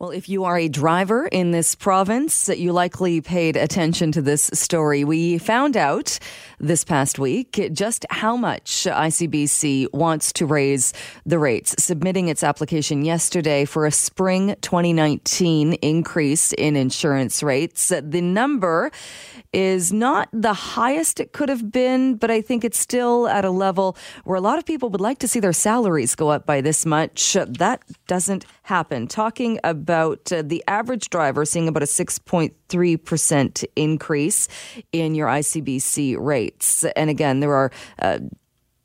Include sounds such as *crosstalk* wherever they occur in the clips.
Well, if you are a driver in this province, you likely paid attention to this story. We found out this past week just how much ICBC wants to raise the rates, submitting its application yesterday for a spring 2019 increase in insurance rates. The number is not the highest it could have been, but I think it's still at a level where a lot of people would like to see their salaries go up by this much. That doesn't happen. Talking about uh, the average driver seeing about a 6.3% increase in your ICBC rates. And again, there are uh,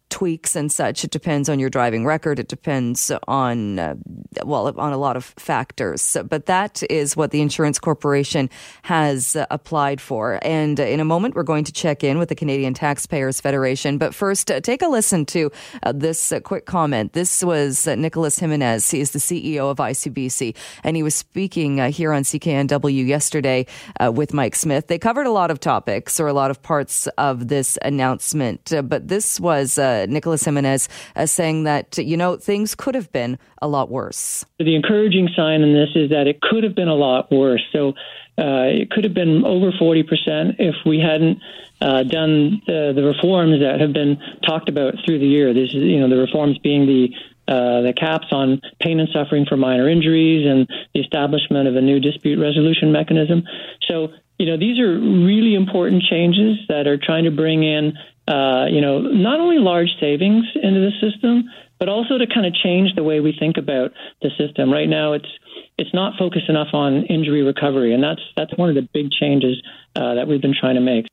tweaks and such. It depends on your driving record. It depends on, uh, well, on a lot of factors. But that is what the Insurance Corporation has uh, applied for. And uh, in a moment, we're going to check in with the Canadian Taxpayers Federation. But first, uh, take a listen to uh, this uh, quick comment. This was Nicolas Jimenez. He is the CEO of ICBC, and he was speaking here on CKNW yesterday with Mike Smith. They covered a lot of topics or a lot of parts of this announcement, but this was Nicolas Jimenez uh, saying that, you know, things could have been a lot worse. The encouraging sign in this is that it could have been a lot worse. So uh, it could have been over 40% if we hadn't uh, done the, the, reforms that have been talked about through the year. This is, you know, the reforms being the uh, the caps on pain and suffering for minor injuries and the establishment of a new dispute resolution mechanism. So, you know, these are really important changes that are trying to bring in uh, you know, not only large savings into the system, but also to kind of change the way we think about the system. Right now, it's it's not focused enough on injury recovery, and that's that's one of the big changes uh, that we've been trying to make.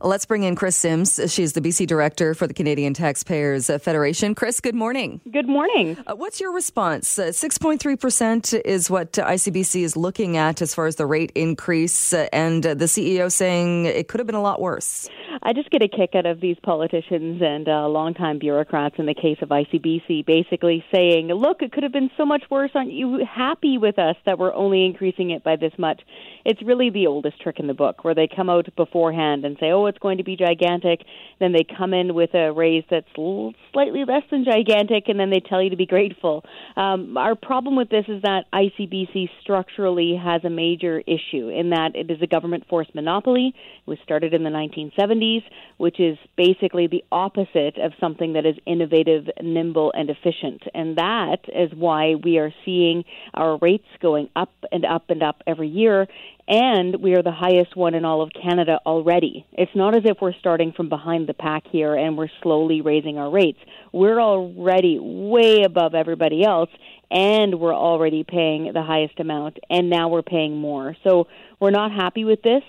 Let's bring in Kris Sims. She's the BC director for the Canadian Taxpayers Federation. Kris, good morning. Good morning. Uh, what's your response? Uh, 6.3% is what ICBC is looking at as far as the rate increase, uh, and the CEO saying it could have been a lot worse. I just get a kick out of these politicians and uh, longtime bureaucrats in the case of ICBC basically saying, look, it could have been so much worse. Aren't you happy with us that we're only increasing it by this much? It's really the oldest trick in the book where they come out beforehand and say, oh, it's going to be gigantic. Then they come in with a raise that's slightly less than gigantic, and then they tell you to be grateful. Um, our problem with this is that ICBC structurally has a major issue in that it is a government forced monopoly. It was started in the 1970s which is basically the opposite of something that is innovative, nimble, and efficient. And that is why we are seeing our rates going up and up and up every year. And we are the highest one in all of Canada already. It's not as if we're starting from behind the pack here and we're slowly raising our rates. We're already way above everybody else and we're already paying the highest amount, and now we're paying more. So we're not happy with this.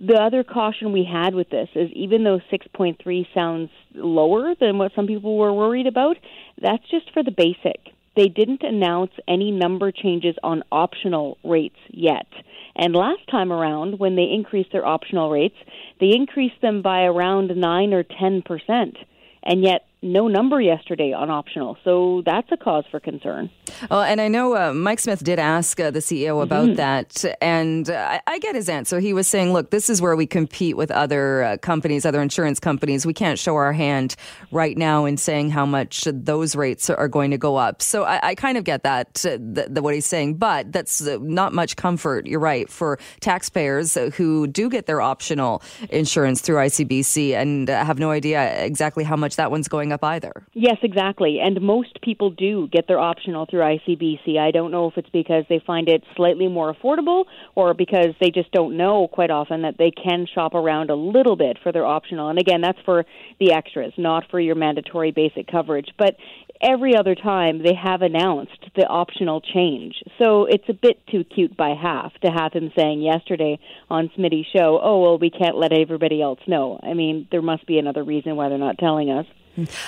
The other caution we had with this is even though 6.3 sounds lower than what some people were worried about, that's just for the basic. They didn't announce any number changes on optional rates yet. And last time around, when they increased their optional rates, they increased them by around 9 or 10 percent. And yet, no number yesterday on optional. So that's a cause for concern. Well, and I know uh, Mike Smith did ask uh, the CEO about mm-hmm. that, and uh, I, get his answer. He was saying, look, this is where we compete with other uh, companies, other insurance companies. We can't show our hand right now in saying how much those rates are going to go up. So I, I kind of get that, uh, the, the, what he's saying, but that's uh, not much comfort, you're right, for taxpayers who do get their optional insurance through ICBC and have no idea exactly how much that one's going up either. Yes, exactly. And most people do get their optional through ICBC. I don't know if it's because they find it slightly more affordable or because they just don't know quite often that they can shop around a little bit for their optional. And again, that's for the extras, not for your mandatory basic coverage. But every other time they have announced the optional change. So it's a bit too cute by half to have him saying yesterday on Smitty's show, oh, well, we can't let everybody else know. I mean, there must be another reason why they're not telling us.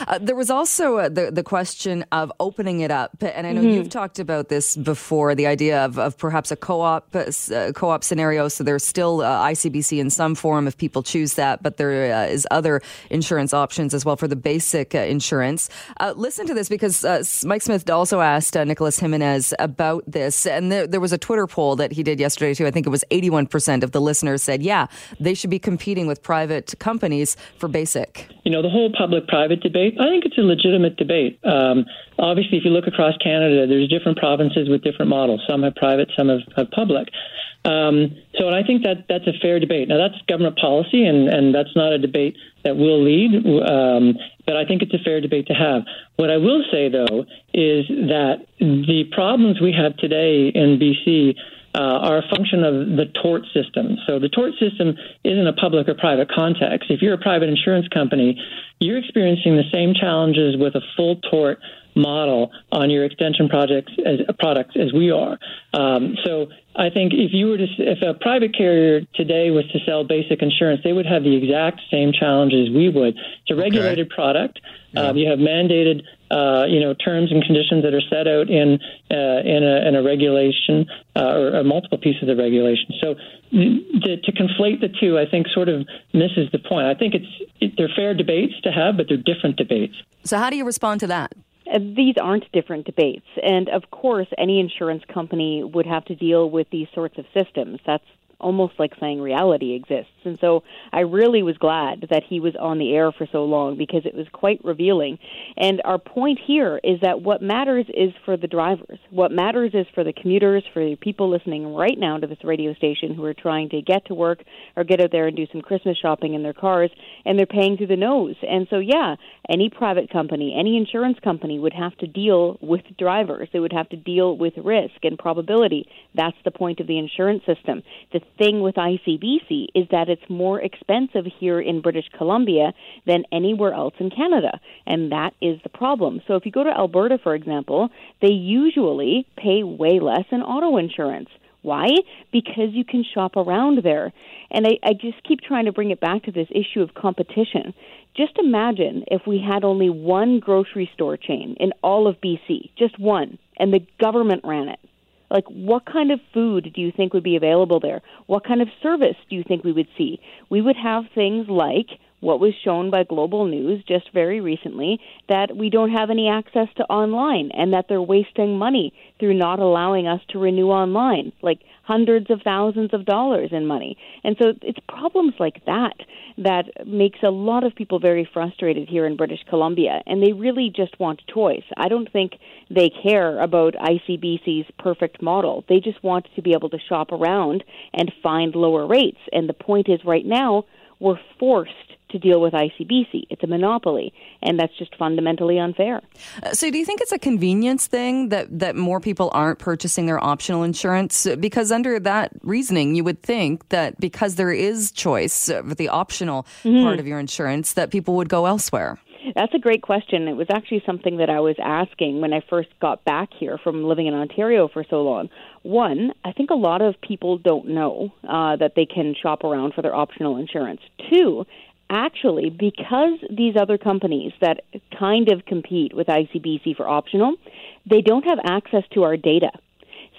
Uh, there was also uh, the the question of opening it up, and I know mm-hmm. you've talked about this before. The idea of, of perhaps a co-op uh, uh co-op scenario. So there's still uh, ICBC in some form if people choose that, but there uh, is other insurance options as well for the basic insurance. listen to this because Mike Smith also asked Nicolas Jimenez about this, and there, there was a Twitter poll that he did yesterday too. I think it was 81 percent of the listeners said, yeah, they should be competing with private companies for basic. You know, the whole public-private legitimate debate? I think it's a legitimate debate. Um, obviously, if you look across Canada, there's different provinces with different models. Some have private, some have, have public. Um, so I think that that's a fair debate. Now that's government policy, and, and that's not a debate that will lead. Um, but I think it's a fair debate to have. What I will say though is that the problems we have today in BC uh, are a function of the tort system. So the tort system isn't a public or private context. If you're a private insurance company, you're experiencing the same challenges with a full tort model on your extension projects as products as we are. Um, so I think if you were to, if a private carrier today was to sell basic insurance, they would have the exact same challenges we would. It's a regulated okay. product. Yeah. Um, you have mandated, uh, you know, terms and conditions that are set out in uh, in, a, in a regulation uh, or, or, multiple pieces of regulation. So to, to, conflate the two, I think, sort of misses the point. I think it's it, they're fair debates to have, but they're different debates. So how do you respond to that? Uh, these aren't different debates. And of course, any insurance company would have to deal with these sorts of systems. That's almost like saying reality exists. And so I really was glad that he was on the air for so long because it was quite revealing. And our point here is that what matters is for the drivers. What matters is for the commuters, for the people listening right now to this radio station who are trying to get to work or get out there and do some Christmas shopping in their cars and they're paying through the nose. And so, yeah, any private company, any insurance company would have to deal with drivers. They would have to deal with risk and probability. That's the point of the insurance system. The thing with ICBC is that it's more expensive here in British Columbia than anywhere else in Canada. And that is the problem. So if you go to Alberta, for example, they usually pay way less in auto insurance. Why? Because you can shop around there. And I, I just keep trying to bring it back to this issue of competition. Just imagine if we had only one grocery store chain in all of BC, just one, and the government ran it. Like, what kind of food do you think would be available there? What kind of service do you think we would see? We would have things like what was shown by Global News just very recently that we don't have any access to online and that they're wasting money through not allowing us to renew online. Like, hundreds of thousands of dollars in money. And so it's problems like that that makes a lot of people very frustrated here in British Columbia and they really just want choice. I don't think they care about ICBC's perfect model. They just want to be able to shop around and find lower rates. And the point is right now we're forced to deal with ICBC. It's a monopoly, and that's just fundamentally unfair. Uh, so, do you think it's a convenience thing that, that more people aren't purchasing their optional insurance? Because, under that reasoning, you would think that because there is choice with the optional mm-hmm. part of your insurance, that people would go elsewhere. That's a great question. It was actually something that I was asking when I first got back here from living in Ontario for so long. One, I think a lot of people don't know uh, that they can shop around for their optional insurance. Two, actually, because these other companies that kind of compete with ICBC for optional, they don't have access to our data.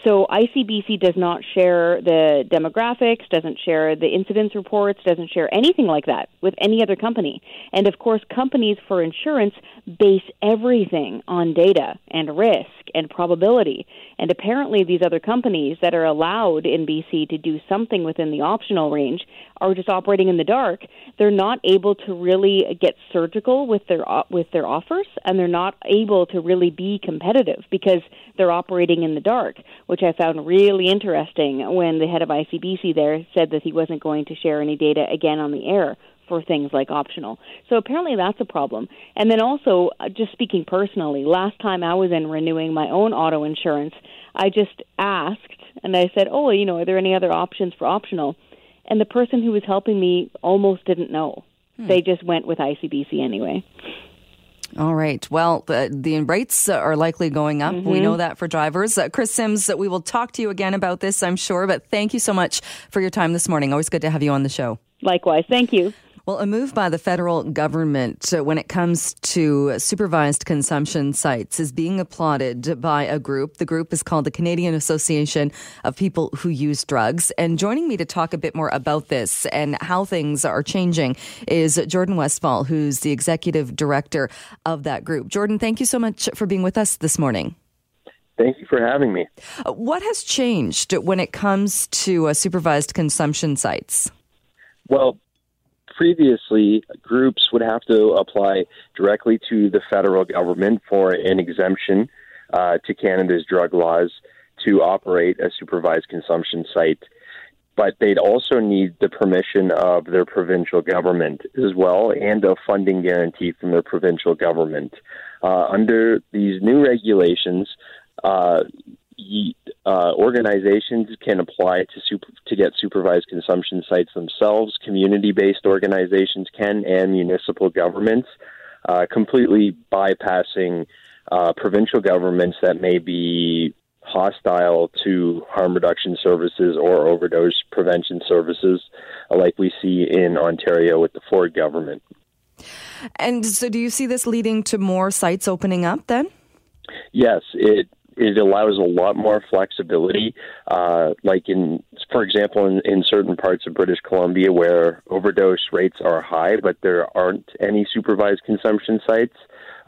So ICBC does not share the demographics, doesn't share the incidence reports, doesn't share anything like that with any other company. And of course, companies for insurance base everything on data and risk and probability. And apparently, these other companies that are allowed in BC to do something within the optional range are just operating in the dark. They're not able to really get surgical with their with their offers, and they're not able to really be competitive because they're operating in the dark, which I found really interesting when the head of ICBC there said that he wasn't going to share any data again on the air for things like optional. So apparently that's a problem. And then also, uh, just speaking personally, last time I was in renewing my own auto insurance, I just asked and I said, "Oh, you know, are there any other options for optional?" And the person who was helping me almost didn't know. Hmm. They just went with ICBC anyway. All right. Well, the, the rates are likely going up. Mm-hmm. We know that for drivers. Uh, Kris Sims, we will talk to you again about this, I'm sure. But thank you so much for your time this morning. Always good to have you on the show. Likewise. Thank you. Well, a move by the federal government when it comes to supervised consumption sites is being applauded by a group. The group is called the Canadian Association of People Who Use Drugs. And joining me to talk a bit more about this and how things are changing is Jordan Westfall, who's the executive director of that group. Jordan, thank you so much for being with us this morning. Thank you for having me. What has changed when it comes to uh, supervised consumption sites? Well, previously, groups would have to apply directly to the federal government for an exemption uh, to Canada's drug laws to operate a supervised consumption site. But they'd also need the permission of their provincial government as well and a funding guarantee from their provincial government. Uh, under these new regulations, uh, uh, organizations can apply to super, to get supervised consumption sites themselves. Community-based organizations can, and municipal governments, uh, completely bypassing uh, provincial governments that may be hostile to harm reduction services or overdose prevention services, uh, like we see in Ontario with the Ford government. And so, do you see this leading to more sites opening up then? Yes, it it allows a lot more flexibility. Uh, like in, for example, in, in certain parts of British Columbia where overdose rates are high, but there aren't any supervised consumption sites.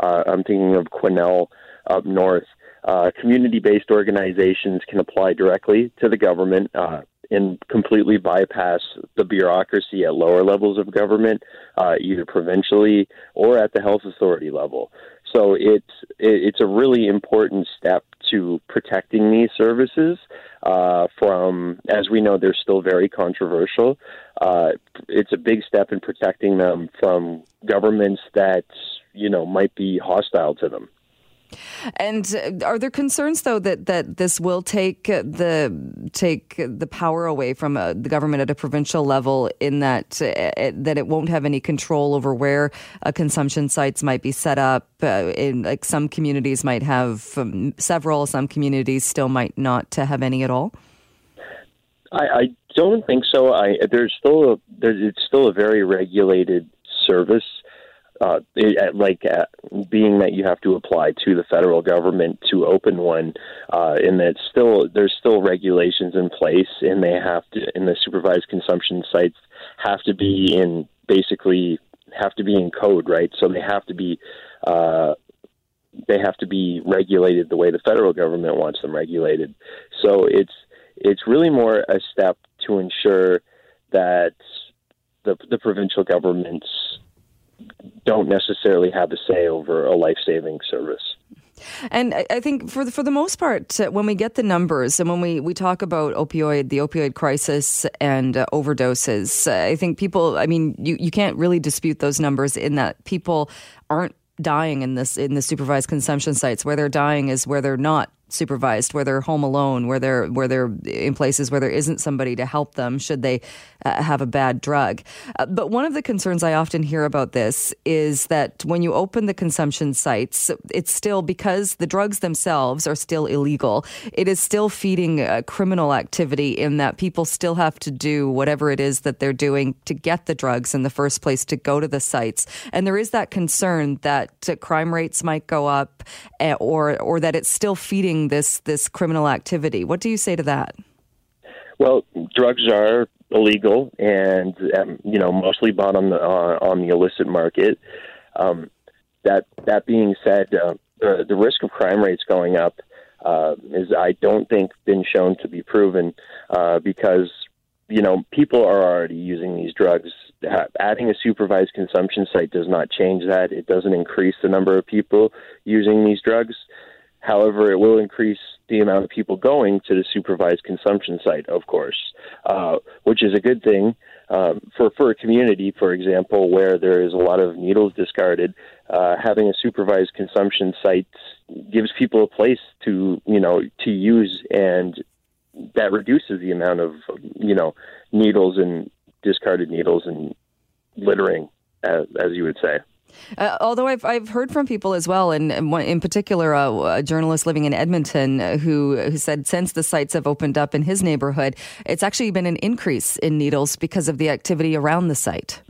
Uh, I'm thinking of Quesnel up north. Uh, community-based organizations can apply directly to the government uh, and completely bypass the bureaucracy at lower levels of government, uh, either provincially or at the health authority level. So it's it's a really important step to protecting these services uh, from, as we know, they're still very controversial. Uh, it's a big step in protecting them from governments that you know might be hostile to them. And uh, are there concerns, though, that, that this will take the take the power away from uh, the government at a provincial level, in that uh, that it won't have any control over where uh, consumption sites might be set up? Uh, in like some communities might have um, several, some communities still might not have any at all. I, I don't think so. I there's still a, there's, it's still a very regulated service uh, it, like uh, being that you have to apply to the federal government to open one, uh, and that still there's still regulations in place, and they have to, and the supervised consumption sites have to be in basically have to be in code, right? So they have to be. Uh, they have to be regulated the way the federal government wants them regulated. So it's it's really more a step to ensure that the the provincial governments don't necessarily have a say over a life saving service. And I think for the, for the most part, uh, when we get the numbers and when we, we talk about opioid, the opioid crisis and uh, overdoses, uh, I think people, I mean, you, you can't really dispute those numbers in that people aren't dying in this in the supervised consumption sites. Where they're dying is where they're not supervised, where they're home alone, where they're where they're in places where there isn't somebody to help them should they uh, have a bad drug. Uh, but one of the concerns I often hear about this is that when you open the consumption sites, it's still because the drugs themselves are still illegal. It is still feeding uh, criminal activity in that people still have to do whatever it is that they're doing to get the drugs in the first place to go to the sites. And there is that concern that uh, crime rates might go up, uh, or or that it's still feeding this this criminal activity. What do you say to that? Well, drugs are illegal and um, you know mostly bought on the uh, on the illicit market. Um, that that being said, uh, the, the risk of crime rates going up uh, is I don't think been shown to be proven uh, because you know people are already using these drugs. Adding a supervised consumption site does not change that. It doesn't increase the number of people using these drugs. However, it will increase the amount of people going to the supervised consumption site, of course, uh, which is a good thing um, for for a community, for example, where there is a lot of needles discarded. Uh, having a supervised consumption site gives people a place to you know to use, and that reduces the amount of you know needles and discarded needles and littering, as, as you would say. Uh, although I've I've heard from people as well, and in particular, uh, a journalist living in Edmonton who who said since the sites have opened up in his neighborhood, it's actually been an increase in needles because of the activity around the site.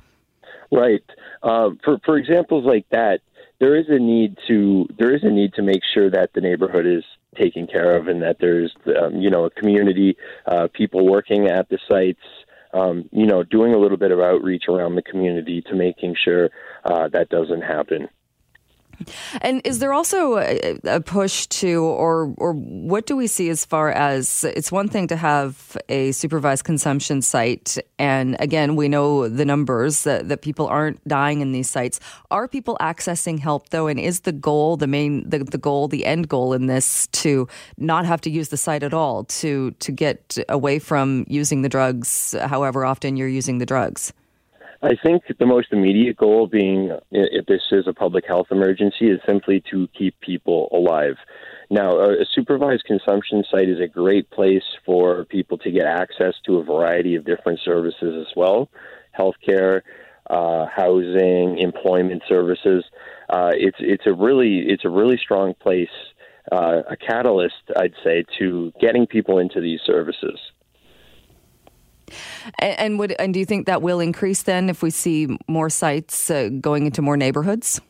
Right. Uh, for for examples like that, there is a need to there is a need to make sure that the neighborhood is taken care of and that there's um, you know a community, uh, people working at the sites um, you know, doing a little bit of outreach around the community to making sure uh, that doesn't happen. And is there also a, a, push to, or or what do we see as far as it's one thing to have a supervised consumption site, and again, we know the numbers that, that people aren't dying in these sites. Are people accessing help though? And is the goal, the main, the, the goal, the end goal in this to not have to use the site at all, to to get away from using the drugs, however often you're using the drugs? I think the most immediate goal, being if this is a public health emergency, is simply to keep people alive. Now, a supervised consumption site is a great place for people to get access to a variety of different services as well healthcare, uh, housing, employment services. Uh, it's it's a really it's a really strong place, uh, a catalyst, I'd say, to getting people into these services. And, and, would and do you think that will increase then if we see more sites uh, going into more neighborhoods?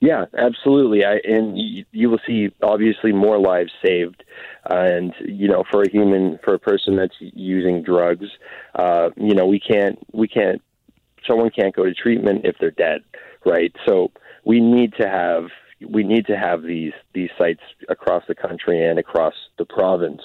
Yeah, absolutely. I, and you, you will see obviously more lives saved. Uh, and you know, for a human, for a person that's using drugs, uh, you know, we can't, we can't, someone can't go to treatment if they're dead, right? So we need to have, we need to have these these sites across the country and across the province.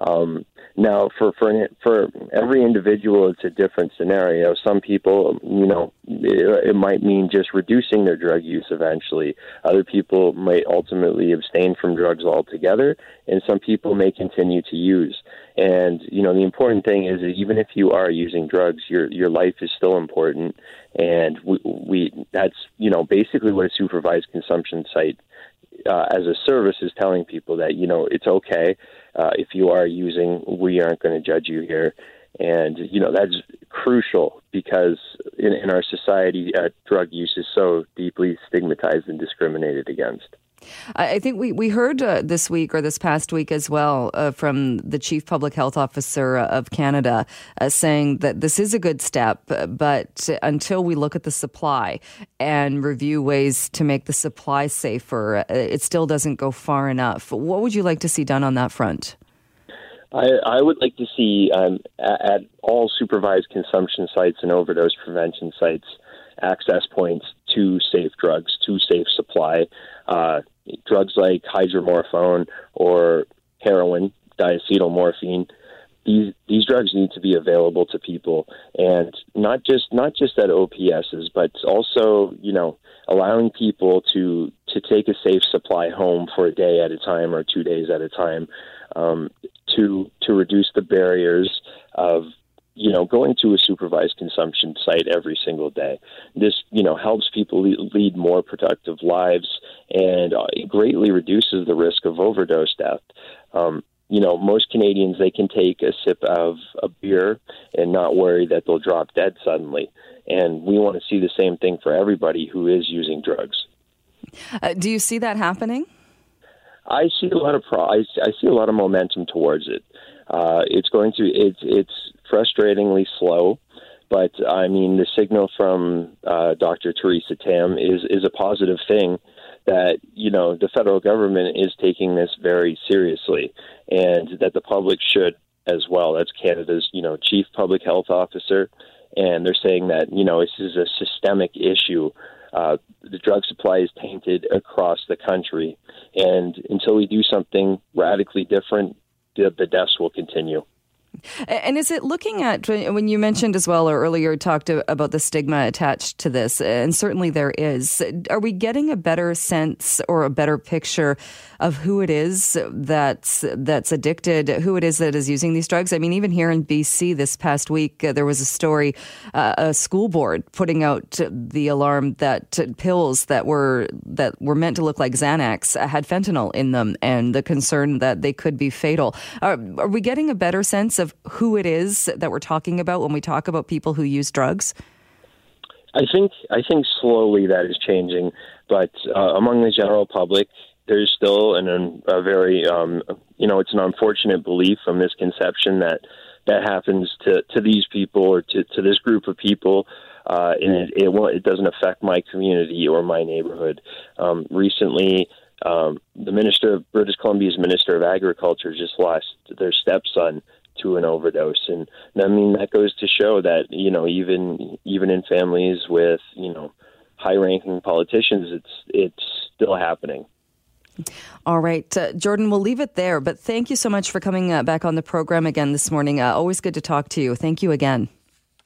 Um, now, for for for every individual, it's a different scenario. Some people, you know, it, it might mean just reducing their drug use eventually. Other people might ultimately abstain from drugs altogether, and some people may continue to use. And you know, the important thing is that even if you are using drugs, your your life is still important. And we, we that's you know basically what a supervised consumption site uh, as a service is telling people that you know it's okay uh, if you are using, we aren't going to judge you here. And, you know, that's crucial because in, in our society, uh, drug use is so deeply stigmatized and discriminated against. I think we, we heard uh, this week or this past week as well uh, from the Chief Public Health Officer of Canada uh, saying that this is a good step, but until we look at the supply and review ways to make the supply safer, uh, it still doesn't go far enough. What would you like to see done on that front? I, I would like to see um, at all supervised consumption sites and overdose prevention sites access points to safe drugs, to safe supply. Uh, drugs like hydromorphone or heroin, diacetylmorphine. These these drugs need to be available to people, and not just not just at OPSs, but also you know allowing people to to take a safe supply home for a day at a time or two days at a time, um, to to reduce the barriers of you know, going to a supervised consumption site every single day. This, you know, helps people lead more productive lives and uh, it greatly reduces the risk of overdose death. Um, you know, most Canadians they can take a sip of a beer and not worry that they'll drop dead suddenly. And we want to see the same thing for everybody who is using drugs. Uh, do you see that happening? I see a lot of pro- I, I see a lot of momentum towards it. Uh, it's going to it's it's frustratingly slow, but I mean the signal from uh, Dr. Theresa Tam is is a positive thing that you know the federal government is taking this very seriously, and that the public should as well. That's Canada's you know chief public health officer, and they're saying that you know this is a systemic issue. Uh, the drug supply is tainted across the country, and until we do something radically different, the, the deaths will continue. And is it looking at when you mentioned as well or earlier talked about the stigma attached to this, and certainly there is. Are we getting a better sense or a better picture of who it is that's that's addicted, who it is that is using these drugs? I mean, even here in BC this past week, uh, there was a story, uh, a school board putting out the alarm that pills that were that were meant to look like Xanax had fentanyl in them, and the concern that they could be fatal. Are, are we getting a better sense of who it is that we're talking about when we talk about people who use drugs? I think I think slowly that is changing, but uh, among the general public, there's still an, a very um, you know it's an unfortunate belief, a misconception that that happens to, to these people or to, to this group of people, uh, and it, it, it doesn't affect my community or my neighborhood. Um, recently, um, the minister of British Columbia's minister of agriculture just lost their stepson to an overdose and I mean that goes to show that you know even even in families with you know high-ranking politicians, it's it's still happening. All right, uh, Jordan, we'll leave it there. But thank you so much for coming uh, back on the program again this morning. Uh, always good to talk to you. Thank you again.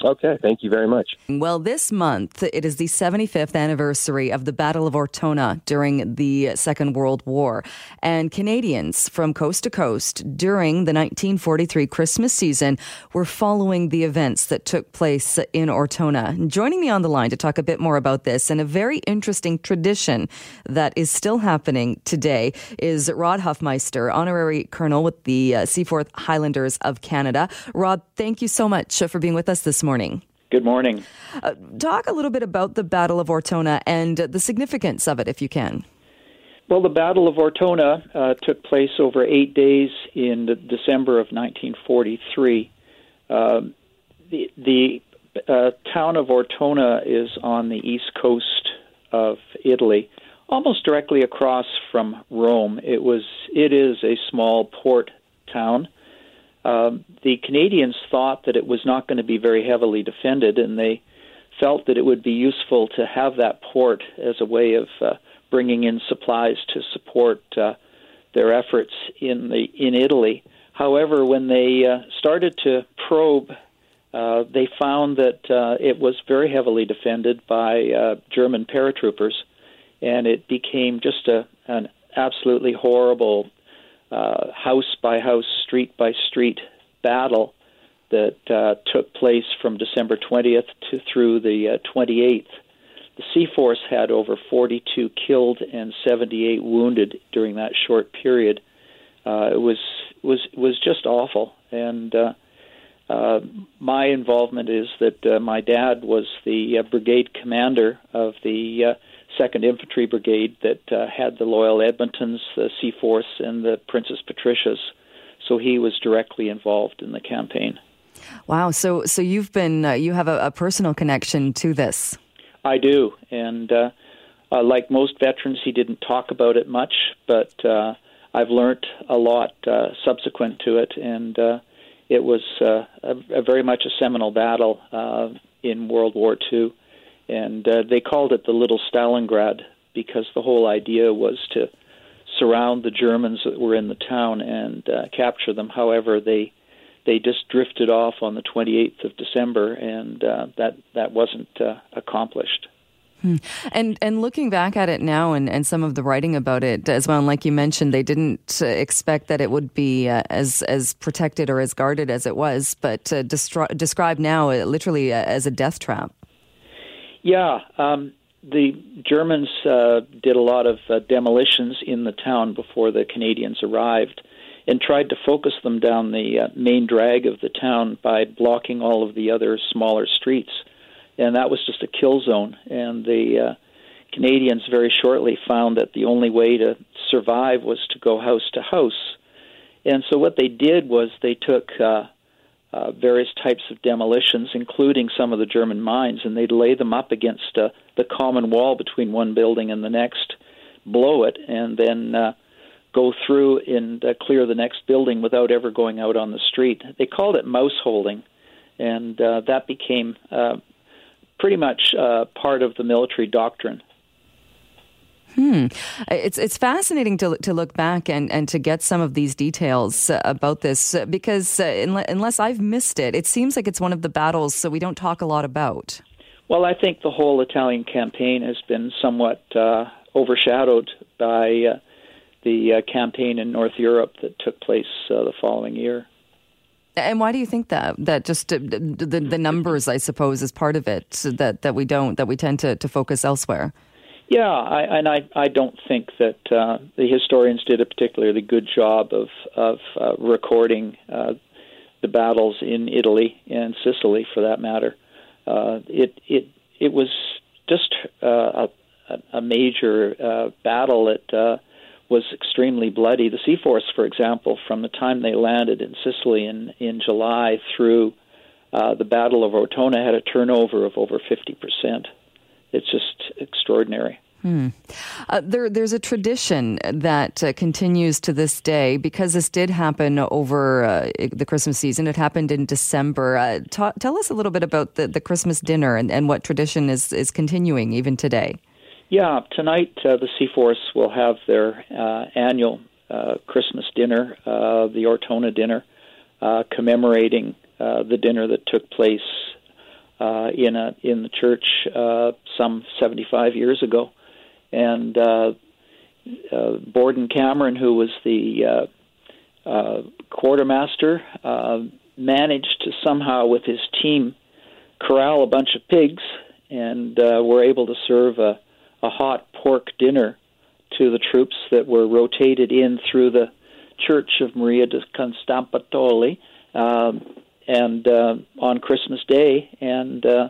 Okay, thank you very much. Well, this month it is the 75th anniversary of the Battle of Ortona during the Second World War. And Canadians from coast to coast during the 1943 Christmas season were following the events that took place in Ortona. Joining me on the line to talk a bit more about this and a very interesting tradition that is still happening today is Rod Huffmeister, honorary colonel with the uh, Seaforth Highlanders of Canada. Rod, thank you so much for being with us this morning morning. Good morning. Uh, talk a little bit about the Battle of Ortona and the significance of it, if you can. Well, the Battle of Ortona uh, took place over eight days in December of 1943. Uh, the the uh, town of Ortona is on the east coast of Italy, almost directly across from Rome. It was it is a small port town um, the Canadians thought that it was not going to be very heavily defended, and they felt that it would be useful to have that port as a way of uh, bringing in supplies to support uh, their efforts in the in Italy. However, when they uh, started to probe, uh, they found that uh, it was very heavily defended by uh, German paratroopers, and it became just a an absolutely horrible uh, house by house, street by street battle that uh, took place from December 20th to through the uh, 28th. The Seaforths had over 42 killed and 78 wounded during that short period. Uh, it was was was just awful, and uh, uh, my involvement is that uh, my dad was the uh, brigade commander of the uh, Second Infantry Brigade that uh, had the Loyal Edmontons, the Seaforths, and the Princess Patricias. So he was directly involved in the campaign. Wow! So so you've been uh, you have a, a, personal connection to this. I do, and uh, uh like most veterans, he didn't talk about it much, but uh, I've learned a lot uh, subsequent to it, and it was a, a, very much a seminal battle in World War II and uh, they called it the Little Stalingrad because the whole idea was to surround the Germans that were in the town and uh, capture them. However, they they just drifted off on the 28th of December, and uh, that that wasn't uh, accomplished. Hmm. And and looking back at it now, and, and some of the writing about it as well, and like you mentioned, they didn't uh, expect that it would be uh, as as protected or as guarded as it was, but uh, destri- described now uh, literally uh, as a death trap. Yeah, um, the Germans uh, did a lot of uh, demolitions in the town before the Canadians arrived and tried to focus them down the uh, main drag of the town by blocking all of the other smaller streets. And that was just a kill zone. And the uh, Canadians very shortly found that the only way to survive was to go house to house. And so what they did was they took uh, uh, various types of demolitions, including some of the German mines, and they'd lay them up against uh, the common wall between one building and the next, blow it, and then uh, go through and uh, clear the next building without ever going out on the street. They called it mouse holing, and uh, that became uh, pretty much uh, part of the military doctrine. Hmm. It's it's fascinating to to look back and, and to get some of these details uh, about this uh, because uh, unless I've missed it, it seems like it's one of the battles so we don't talk a lot about. Well, I think the whole Italian campaign has been somewhat uh, overshadowed by uh, the uh, campaign in North Europe that took place the following year. And why do you think that? That just the, the, the numbers, I suppose, is part of it. That that we don't that we tend to, to focus elsewhere. Yeah, I, and I, I don't think that uh, the historians did a particularly good job of of uh, recording uh, the battles in Italy and Sicily, for that matter. Uh, it it it was just uh, a, a major uh, battle that uh, was extremely bloody. The Seaforths, for example, from the time they landed in Sicily in in July through uh, the Battle of Ortona, had a turnover of over fifty percent. It's just extraordinary. Hmm. Uh, there, there's a tradition that uh, continues to this day because this did happen over uh, the Christmas season. It happened in December. Uh, ta- tell us a little bit about the, the Christmas dinner and, and what tradition is, is continuing even today. Yeah, tonight uh, the Seaforths will have their uh, annual Christmas dinner, the Ortona dinner, commemorating the dinner that took place in a in the church some 75 years ago. And uh, uh, Borden Cameron, who was the uh, uh, quartermaster, uh, managed to somehow, with his team, corral a bunch of pigs, and uh, were able to serve a, a hot pork dinner to the troops that were rotated in through the Church of Maria de Constantopoli, um, and uh, on Christmas Day, and uh,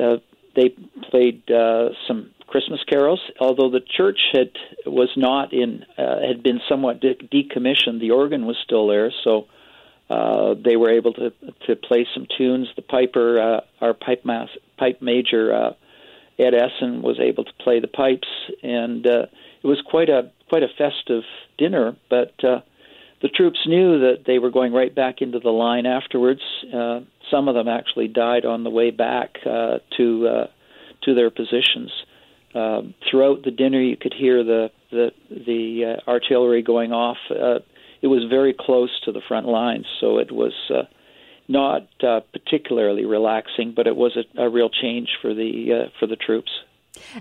uh, they played uh, some Christmas carols. Although the church had was not in uh, had been somewhat de- decommissioned, the organ was still there, so uh, they were able to to play some tunes. The piper, uh, our pipe mas- pipe major uh, Ed Essen, was able to play the pipes, and uh, it was quite a quite a festive dinner. But uh, the troops knew that they were going right back into the line afterwards. Uh, some of them actually died on the way back uh, to uh, to their positions. Uh, throughout the dinner, you could hear the the the uh, artillery going off. Uh, it was very close to the front lines, so it was uh, not uh, particularly relaxing, but it was a, a real change for the uh, for the troops.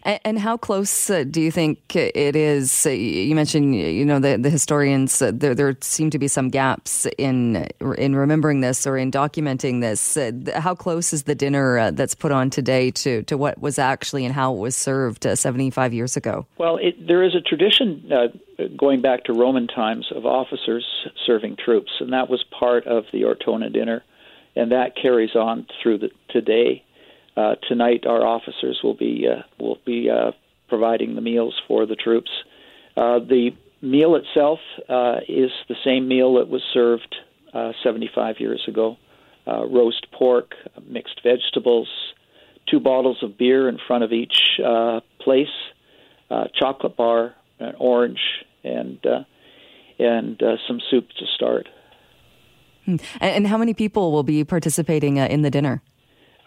And, how close uh, do you think it is? Uh, you mentioned, you know, the, the historians. Uh, there, there seem to be some gaps in in remembering this or in documenting this. Uh, how close is the dinner uh, that's put on today to to what was actually and how it was served uh, seventy five years ago? Well, it, there is a tradition going back to Roman times of officers serving troops, and that was part of the Ortona dinner, and that carries on through the today. Uh, tonight, our officers will be uh, will be uh, providing the meals for the troops. Uh, the meal itself uh, is the same meal that was served uh, 75 years ago: uh, roast pork, mixed vegetables, two bottles of beer in front of each uh, place, uh, chocolate bar, an orange, and uh, and uh, some soup to start. Hmm. And how many people will be participating uh, in the dinner?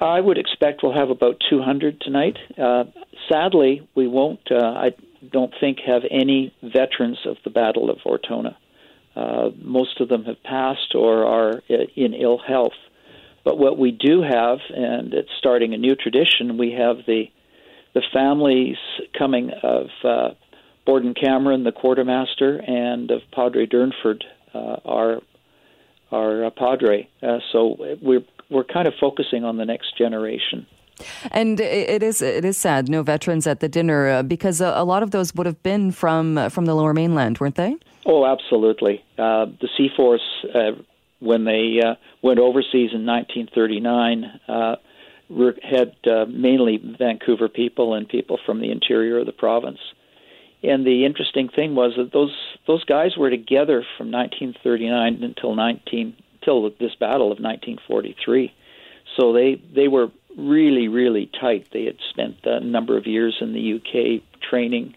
I would expect we'll have about 200 tonight. Uh, sadly, we won't, uh, I don't think, have any veterans of the Battle of Ortona. Uh, most of them have passed or are in ill health. But what we do have, and it's starting a new tradition, we have the the families coming of uh, Borden Cameron, the quartermaster, and of Padre Durnford, uh, our our uh, padre. Uh, so we're we're kind of focusing on the next generation. And it is it is sad, no veterans at the dinner uh, because a, lot of those would have been from uh, from the Lower Mainland, weren't they? Oh, absolutely. Uh, the Seaforths, uh, when they uh, went overseas in 1939, uh, had mainly Vancouver people and people from the interior of the province. And the interesting thing was that those those guys were together from 1939 until 19 till this battle of 1943. So they they were really really tight. They had spent a number of years in the UK training.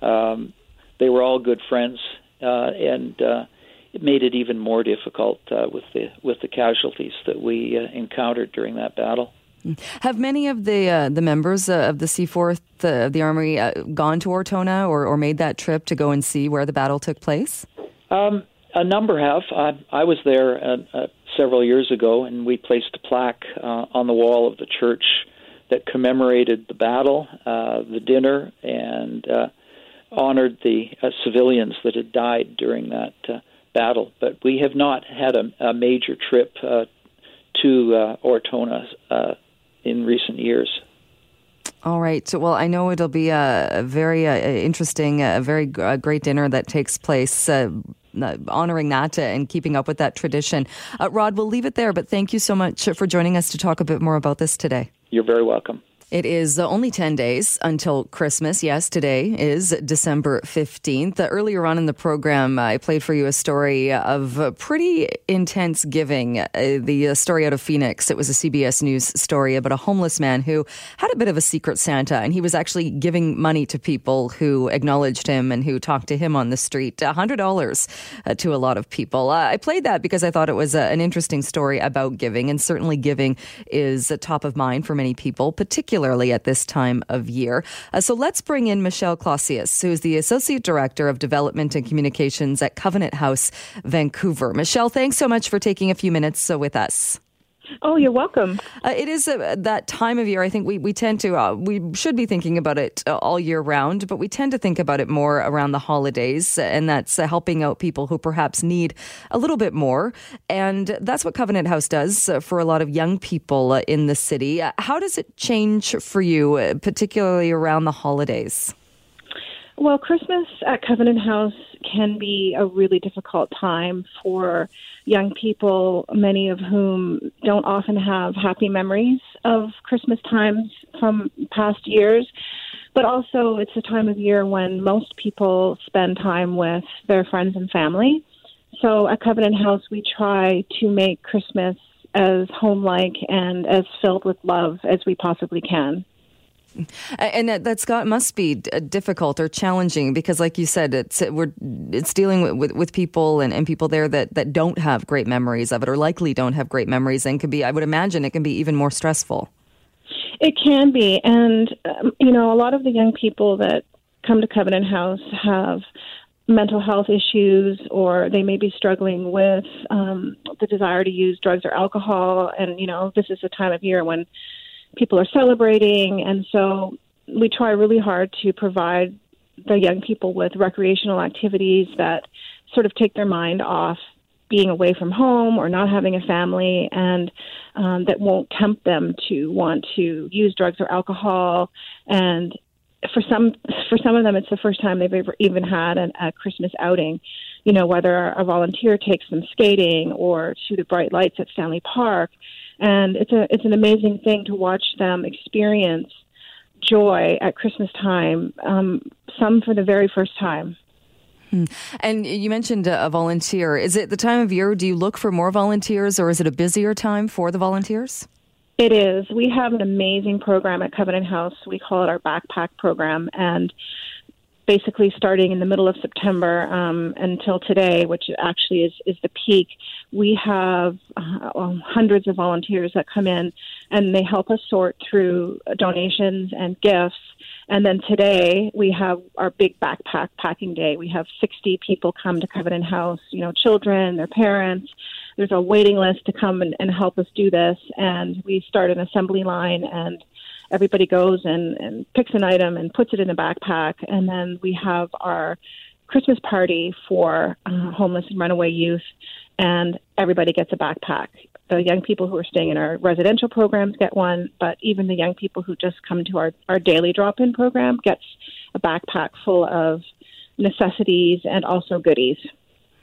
Um, they were all good friends, uh, and uh, it made it even more difficult uh, with the with the casualties that we uh, encountered during that battle. Have many of the uh, the members uh, of the Seaforth of the Army uh, gone to Ortona or, or made that trip to go and see where the battle took place? Um, a number have. I, I was there uh, uh, several years ago, and we placed a plaque uh, on the wall of the church that commemorated the battle, uh, the dinner, and uh, honored the uh, civilians that had died during that uh, battle. But we have not had a, a major trip uh, to uh, Ortona uh, in recent years. All right. So, well, I know it'll be a, very uh, interesting, a very g- great dinner that takes place. Uh, uh, honoring that and keeping up with that tradition. Uh, Rod, we'll leave it there, but thank you so much for joining us to talk a bit more about this today. You're very welcome. It is only 10 days until Christmas. Yes, today is December 15th. Earlier on in the program, I played for you a story of pretty intense giving. Uh, the story out of Phoenix. It was a CBS News story about a homeless man who had a bit of a secret Santa, and he was actually giving money to people who acknowledged him and who talked to him on the street. $100 uh, to a lot of people. Uh, I played that because I thought it was an interesting story about giving, and certainly giving is top of mind for many people, particularly particularly at this time of year. Uh, so let's bring in Michelle Clausius, who is the Associate Director of Development and Communications at Covenant House, Vancouver. Michelle, thanks so much for taking a few minutes with us. Oh, you're welcome. Uh, it is uh, that time of year. I think we, we tend to, uh, we should be thinking about it uh, all year round, but we tend to think about it more around the holidays, and that's uh, helping out people who perhaps need a little bit more. And that's what Covenant House does uh, for a lot of young people in the city. how does it change for you, particularly around the holidays? Well, Christmas at Covenant House can be a really difficult time for young people, many of whom don't often have happy memories of Christmas times from past years. But also, it's a time of year when most people spend time with their friends and family. So at Covenant House, we try to make Christmas as home-like and as filled with love as we possibly can. And that's got must be difficult or challenging because, like you said, it's we're it's dealing with, with, with, people and, and people there that, that don't have great memories of it or likely don't have great memories and can be. I would imagine it can be even more stressful. It can be, and um, you know, a lot of the young people that come to Covenant House have mental health issues or they may be struggling with um, the desire to use drugs or alcohol and you know this is a time of year when people are celebrating, and so we try really hard to provide the young people with recreational activities that sort of take their mind off being away from home or not having a family and um, that won't tempt them to want to use drugs or alcohol. And for some for some of them it's the first time they've ever even had an, a christmas outing you know whether a volunteer takes them skating or to the bright lights at stanley park and it's a it's an amazing thing to watch them experience joy at Christmas time. Um, some for the very first time. Hmm. And you mentioned a volunteer. Is it the time of year? Do you look for more volunteers, or is it a busier time for the volunteers? It is. We have an amazing program at Covenant House. We call it our backpack program, and basically starting in the middle of September um, until today, which actually is, is the peak, we have uh, hundreds of volunteers that come in and they help us sort through donations and gifts. And then today we have our big backpack packing day. We have 60 people come to Covenant House, you know, children, their parents. There's a waiting list to come and, and help us do this. And we start an assembly line and everybody goes and, and picks an item and puts it in a backpack. And then we have our Christmas party for uh, homeless and runaway youth, and everybody gets a backpack. The young people who are staying in our residential programs get one, but even the young people who just come to our, our daily drop in program gets a backpack full of necessities and also goodies.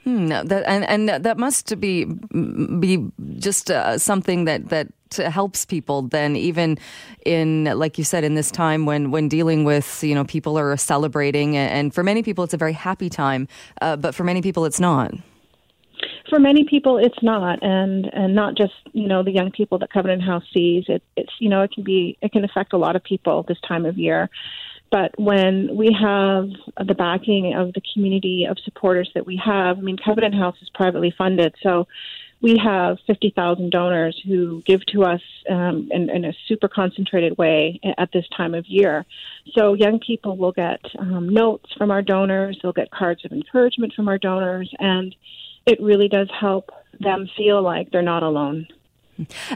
Hmm, that, and, and that must be be just uh, something that that helps people then even in like you said in this time when when dealing with you know people are celebrating and for many people it's a very happy time uh, but for many people it's not. For many people it's not and and not just you know the young people that covenant house sees. It it's you know it can be it can affect a lot of people this time of year but when we have the backing of the community of supporters that we have, I mean, Covenant House is privately funded, so we have 50,000 donors who give to us um, in, in, a super concentrated way at this time of year. So young people will get um, notes from our donors, they'll get cards of encouragement from our donors, and it really does help them feel like they're not alone.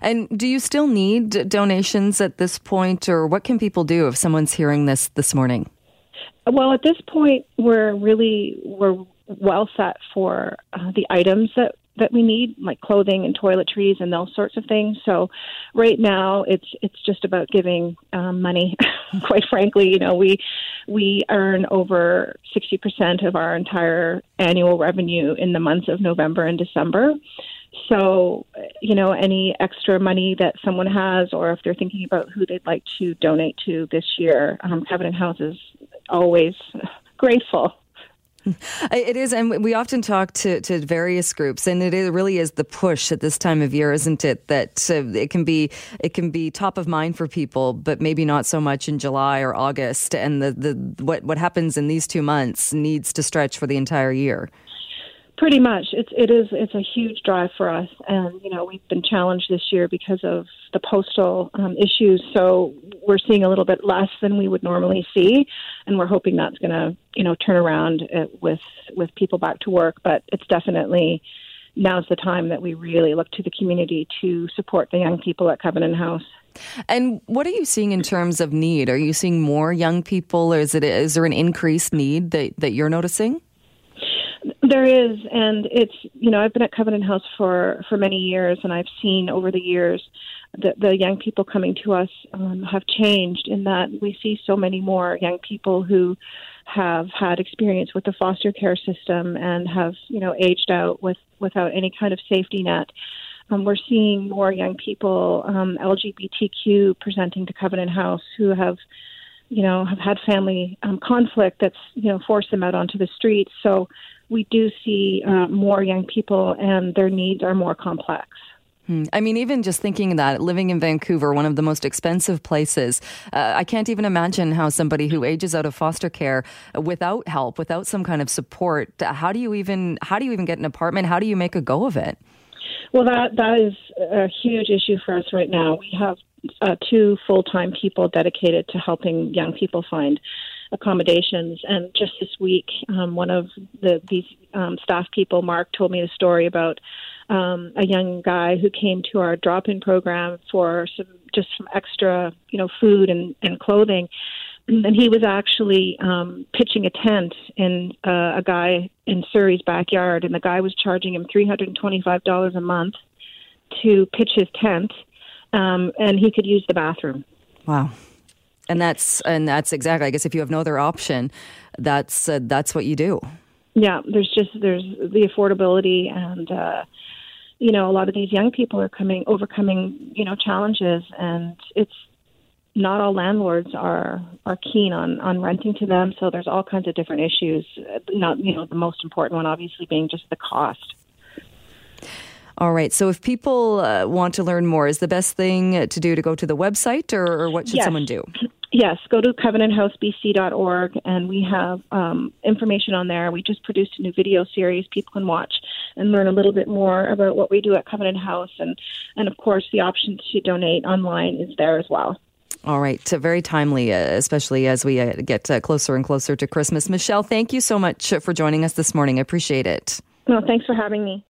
And do you still need donations at this point, or what can people do if someone's hearing this this morning? Well, at this point, we're really we're well set for uh, the items that that we need, like clothing and toiletries and those sorts of things. So, right now, it's it's just about giving um, money. *laughs* Quite frankly, you know, we we earn over sixty percent of our entire annual revenue in the months of November and December. So, you know, any extra money that someone has, or if they're thinking about who they'd like to donate to this year, um, Covenant House is always *laughs* grateful. It is, and we often talk to, to various groups, and it really is the push at this time of year, isn't it? That uh, it can be it can be top of mind for people, but maybe not so much in July or August. And the, the what what happens in these two months needs to stretch for the entire year. Pretty much, it's it is it's a huge drive for us, and you know we've been challenged this year because of the postal um, issues. So we're seeing a little bit less than we would normally see, and we're hoping that's going to you know turn around uh, with with people back to work. But it's definitely now's the time that we really look to the community to support the young people at Covenant House. And what are you seeing in terms of need? Are you seeing more young people, or is it is there an increased need that that you're noticing? There is, and it's you know I've been at Covenant House for for many years, and I've seen over the years that the young people coming to us um, have changed in that we see so many more young people who have had experience with the foster care system and have you know aged out with without any kind of safety net. Um, we're seeing more young people, um, LGBTQ, presenting to Covenant House who have you know have had family um, conflict that's you know forced them out onto the streets. So we do see uh, more young people and their needs are more complex. Hmm. I mean, even just thinking that living in Vancouver, one of the most expensive places, uh, I can't even imagine how somebody who ages out of foster care without help, without some kind of support, how do you even how do you even get an apartment? How do you make a go of it? Well, that that is a huge issue for us right now. We have uh, two full time people dedicated to helping young people find accommodations. And just this week, um, one of the these um, staff people, Mark, told me a story about um, a young guy who came to our drop-in program for some just some extra, you know, food and, and clothing. *clears throat* And he was actually um, pitching a tent in uh, a guy in Surrey's backyard, and the guy was charging him three hundred and twenty-five dollars a month to pitch his tent, um, and he could use the bathroom. Wow. And that's and that's exactly. I guess if you have no other option, that's uh, that's what you do. Yeah, there's just there's the affordability, and uh, you know a lot of these young people are coming overcoming you know challenges, and it's not all landlords are are keen on on renting to them. So there's all kinds of different issues. Not you know the most important one obviously being just the cost. All right. So if people uh, want to learn more, is the best thing to do to go to the website, or, or what should yes. someone do? Yes, go to covenanthousebc.org and we have um, information on there. We just produced a new video series people can watch and learn a little bit more about what we do at Covenant House. And, and of course, the option to donate online is there as well. All right, very timely, uh, especially as we uh, get uh, closer and closer to Christmas. Michelle, thank you so much for joining us this morning. I appreciate it. No, thanks for having me.